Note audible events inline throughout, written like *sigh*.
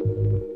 Hey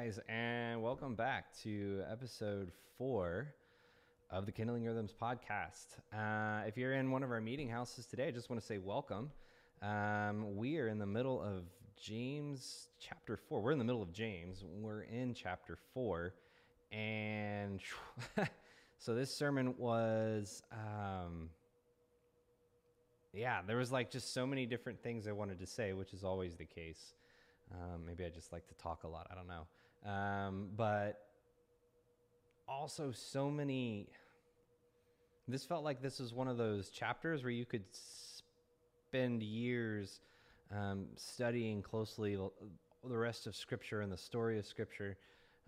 guys, and welcome back to episode four of the Kindling Rhythms podcast. Uh, if you're in one of our meeting houses today, I just want to say welcome. Um, we are in the middle of James chapter four. We're in the middle of James. We're in chapter four, and *laughs* so this sermon was, um, yeah, there was like just so many different things I wanted to say, which is always the case. Um, maybe I just like to talk a lot. I don't know. Um, but also, so many. This felt like this was one of those chapters where you could spend years um, studying closely the rest of Scripture and the story of Scripture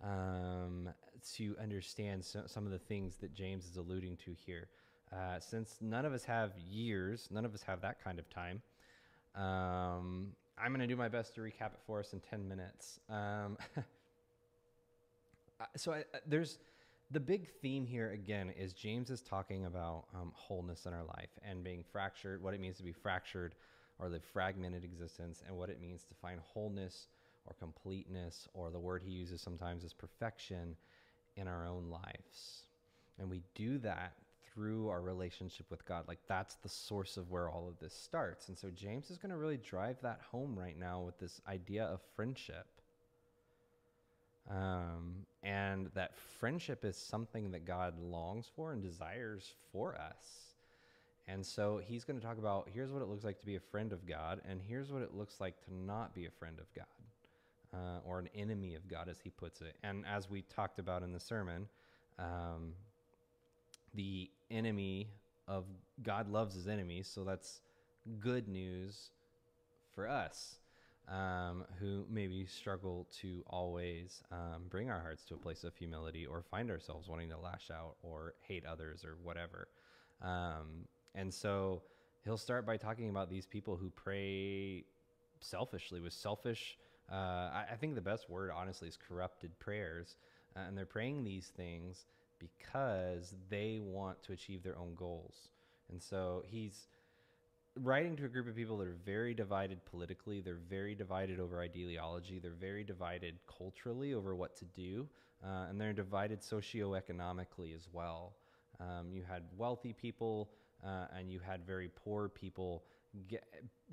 um, to understand so, some of the things that James is alluding to here. Uh, since none of us have years, none of us have that kind of time. Um, I'm going to do my best to recap it for us in 10 minutes. Um, *laughs* so I, there's the big theme here again is James is talking about um, wholeness in our life and being fractured, what it means to be fractured or the fragmented existence, and what it means to find wholeness or completeness, or the word he uses sometimes is perfection in our own lives. And we do that through our relationship with God. Like that's the source of where all of this starts. And so James is going to really drive that home right now with this idea of friendship. Um, and that friendship is something that God longs for and desires for us. And so he's going to talk about here's what it looks like to be a friend of God, and here's what it looks like to not be a friend of God, uh, or an enemy of God, as he puts it. And as we talked about in the sermon, um, the enemy of God loves his enemies, so that's good news for us um, who maybe struggle to always um, bring our hearts to a place of humility or find ourselves wanting to lash out or hate others or whatever. Um, and so he'll start by talking about these people who pray selfishly with selfish. Uh, I, I, think the best word, honestly, is corrupted prayers. Uh, and they're praying these things because they want to achieve their own goals. And so he's writing to a group of people that are very divided politically, they're very divided over ideology, they're very divided culturally over what to do, uh, and they're divided socioeconomically as well. Um, you had wealthy people uh, and you had very poor people. Get,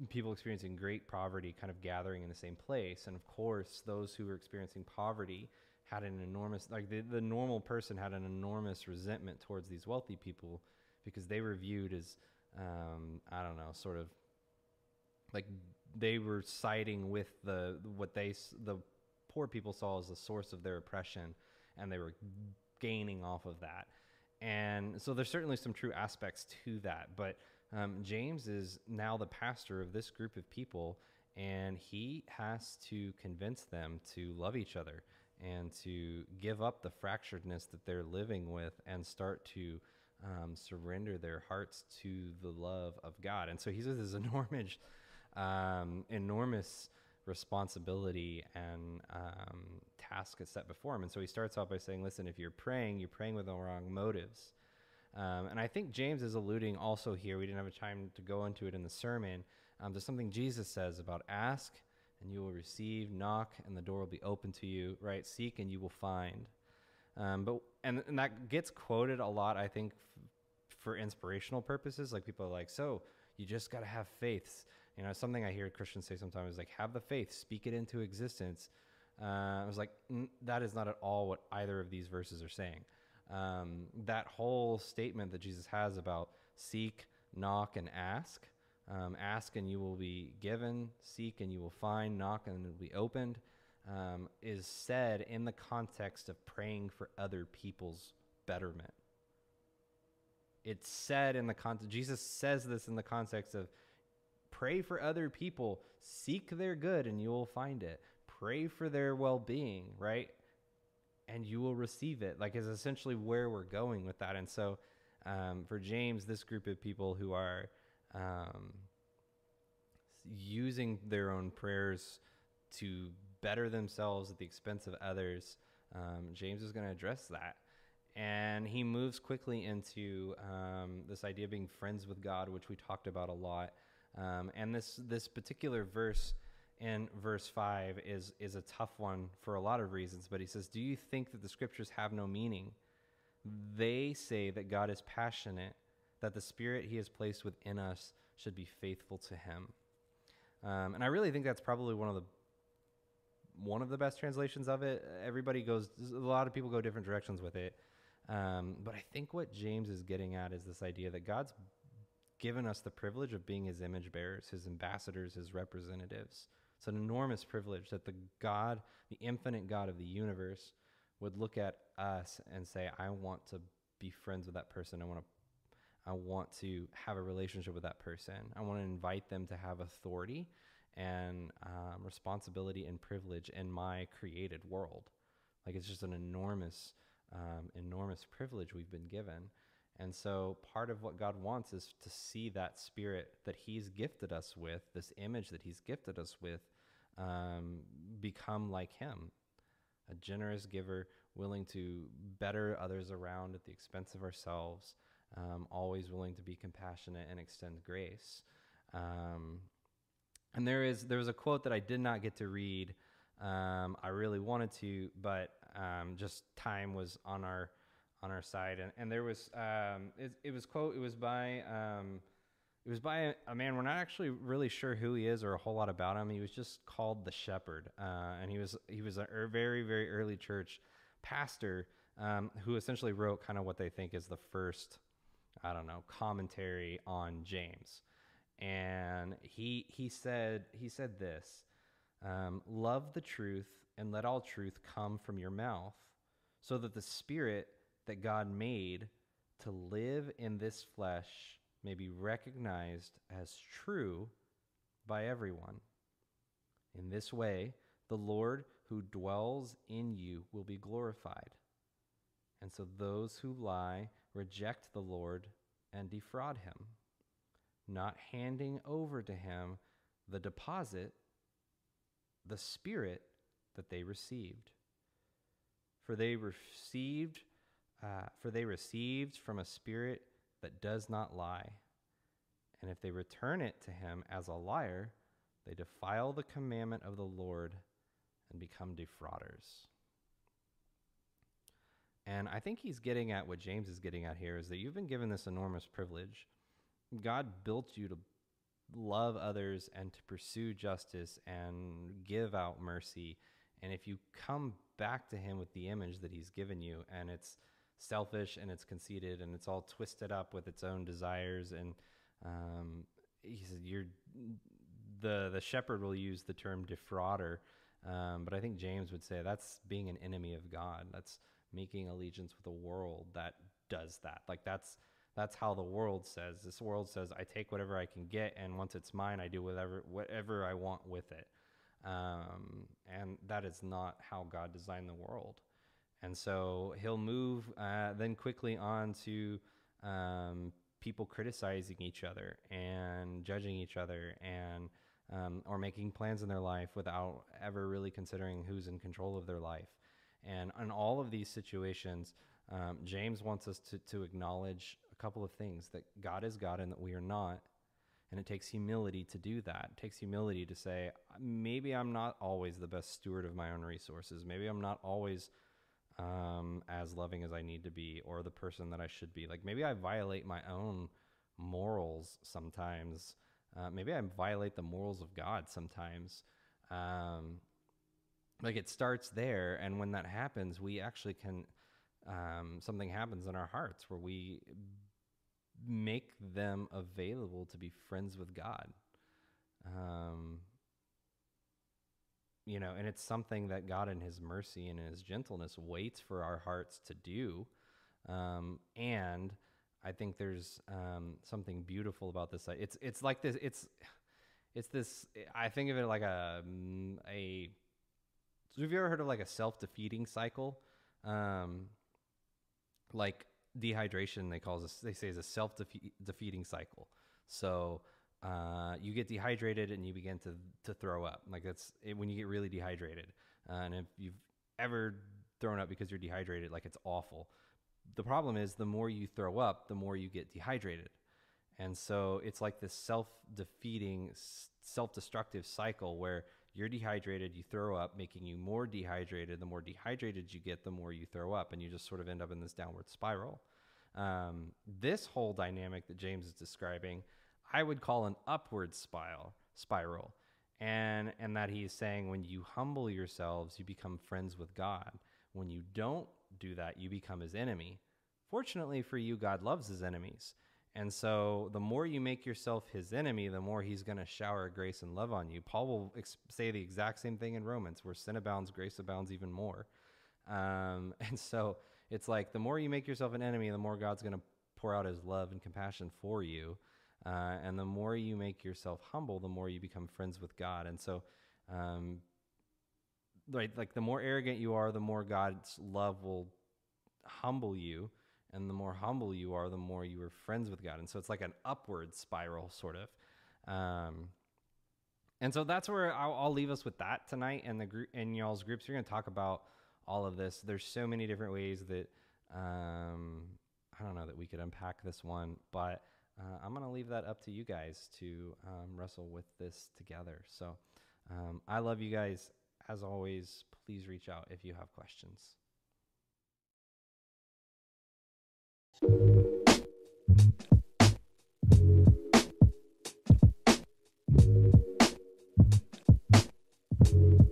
people experiencing great poverty kind of gathering in the same place. And of course, those who were experiencing poverty had an enormous like the, the normal person had an enormous resentment towards these wealthy people because they were viewed as um, I don't know sort of like they were siding with the what they the poor people saw as the source of their oppression and they were gaining off of that. And so there's certainly some true aspects to that but um, James is now the pastor of this group of people and he has to convince them to love each other and to give up the fracturedness that they're living with and start to um, surrender their hearts to the love of God. And so he's with this *laughs* enormous, um, enormous responsibility and um, task is set before him. And so he starts off by saying, listen, if you're praying, you're praying with the wrong motives. Um, and I think James is alluding also here, we didn't have a time to go into it in the sermon, um, to something Jesus says about ask and you will receive. Knock, and the door will be open to you. Right? Seek, and you will find. Um, but and, and that gets quoted a lot, I think, f- for inspirational purposes. Like people are like, so you just got to have faiths. You know, something I hear Christians say sometimes is like, have the faith, speak it into existence. Uh, I was like, that is not at all what either of these verses are saying. Um, that whole statement that Jesus has about seek, knock, and ask um, ask and you will be given, seek and you will find, knock and it will be opened, um, is said in the context of praying for other people's betterment. It's said in the context, Jesus says this in the context of pray for other people, seek their good, and you will find it. Pray for their well being, right? And you will receive it. Like, is essentially where we're going with that. And so, um, for James, this group of people who are um, using their own prayers to better themselves at the expense of others, um, James is going to address that. And he moves quickly into um, this idea of being friends with God, which we talked about a lot. Um, and this this particular verse in verse five is is a tough one for a lot of reasons. But he says, "Do you think that the scriptures have no meaning? They say that God is passionate, that the Spirit He has placed within us should be faithful to Him." Um, and I really think that's probably one of the one of the best translations of it. Everybody goes, a lot of people go different directions with it. Um, but I think what James is getting at is this idea that God's given us the privilege of being his image bearers, his ambassadors, his representatives. It's an enormous privilege that the God, the infinite God of the universe, would look at us and say, I want to be friends with that person. I want to I want to have a relationship with that person. I want to invite them to have authority and um, responsibility and privilege in my created world. Like it's just an enormous, um, enormous privilege we've been given. And so part of what God wants is to see that spirit that He's gifted us with, this image that He's gifted us with, um, become like Him. A generous giver, willing to better others around at the expense of ourselves, um, always willing to be compassionate and extend grace. Um, and there is there was a quote that I did not get to read. Um, I really wanted to, but um, just time was on our on our side. And, and there was um, it, it, was quote it was by um, it was by a, a, man we're not actually really sure who he is or a whole lot about him. He was just called the Shepherd, uh, and he was he was a very very early church pastor um, who essentially wrote kind of what they think is the first I don't know commentary on James and he he said he said this um, love the truth and let all truth come from your mouth so that the spirit that god made to live in this flesh may be recognized as true by everyone. In this way the lord who dwells in you will be glorified. And so those who lie reject the lord and defraud him not handing over to him the deposit, the spirit that they received. For they received, uh, for they received from a spirit that does not lie. And if they return it to him as a liar, they defile the commandment of the Lord and become defrauders. And I think he's getting at what James is getting at here is that you've been given this enormous privilege God built you to love others and to pursue justice and give out mercy. And if you come back to Him with the image that He's given you, and it's selfish and it's conceited and it's all twisted up with its own desires, and um, He said, "You're the the shepherd will use the term defrauder." Um, but I think James would say that's being an enemy of God. That's making allegiance with a world that does that. Like that's that's how the world says. This world says I take whatever I can get, and once it's mine, I do whatever whatever I want with it. Um, and that is not how God designed the world. And so he'll move uh, then quickly on to um, people criticizing each other and judging each other and um, or making plans in their life without ever really considering who's in control of their life. And in all of these situations, um, James wants us to, to acknowledge couple of things that God is God and that we are not. And it takes humility to do that. It takes humility to say, maybe I'm not always the best steward of my own resources. Maybe I'm not always um, as loving as I need to be or the person that I should be. Like maybe I violate my own morals sometimes. Uh, maybe I violate the morals of God sometimes. Um, like it starts there. And when that happens, we actually can, um, something happens in our hearts where we make them available to be friends with God. Um, you know, and it's something that God, in His mercy and in His gentleness, waits for our hearts to do. Um, and I think there's um, something beautiful about this. It's it's like this. It's it's this. I think of it like a a. So have you ever heard of like a self defeating cycle? Um, like dehydration, they call this. They say is a self defeating cycle. So uh, you get dehydrated and you begin to to throw up. Like that's it, when you get really dehydrated. Uh, and if you've ever thrown up because you're dehydrated, like it's awful. The problem is the more you throw up, the more you get dehydrated. And so it's like this self defeating, self destructive cycle where you're dehydrated, you throw up, making you more dehydrated. The more dehydrated you get, the more you throw up, and you just sort of end up in this downward spiral. Um, this whole dynamic that James is describing, I would call an upward spiral. Spiral, and and that he's saying when you humble yourselves, you become friends with God. When you don't do that, you become His enemy. Fortunately for you, God loves His enemies. And so the more you make yourself his enemy, the more he's going to shower grace and love on you. Paul will ex- say the exact same thing in Romans, where sin abounds, grace abounds even more. Um, *laughs* and so it's like the more you make yourself an enemy, the more God's going to pour out his love and compassion for you. Uh, and the more you make yourself humble, the more you become friends with God. And so, um, right, like the more arrogant you are, the more God's love will humble you and the more humble you are, the more you are friends with God. And so it's like an upward spiral, sort of. Um, and so that's where I'll, I'll, leave us with that tonight. And the group and y'all's groups, you're going to talk about all of this. There's so many different ways that um, I don't know that we could unpack this one, but uh, I'm going to leave that up to you guys to um, wrestle with this together. So um, I love you guys. As always, please reach out if you have questions. Thank you.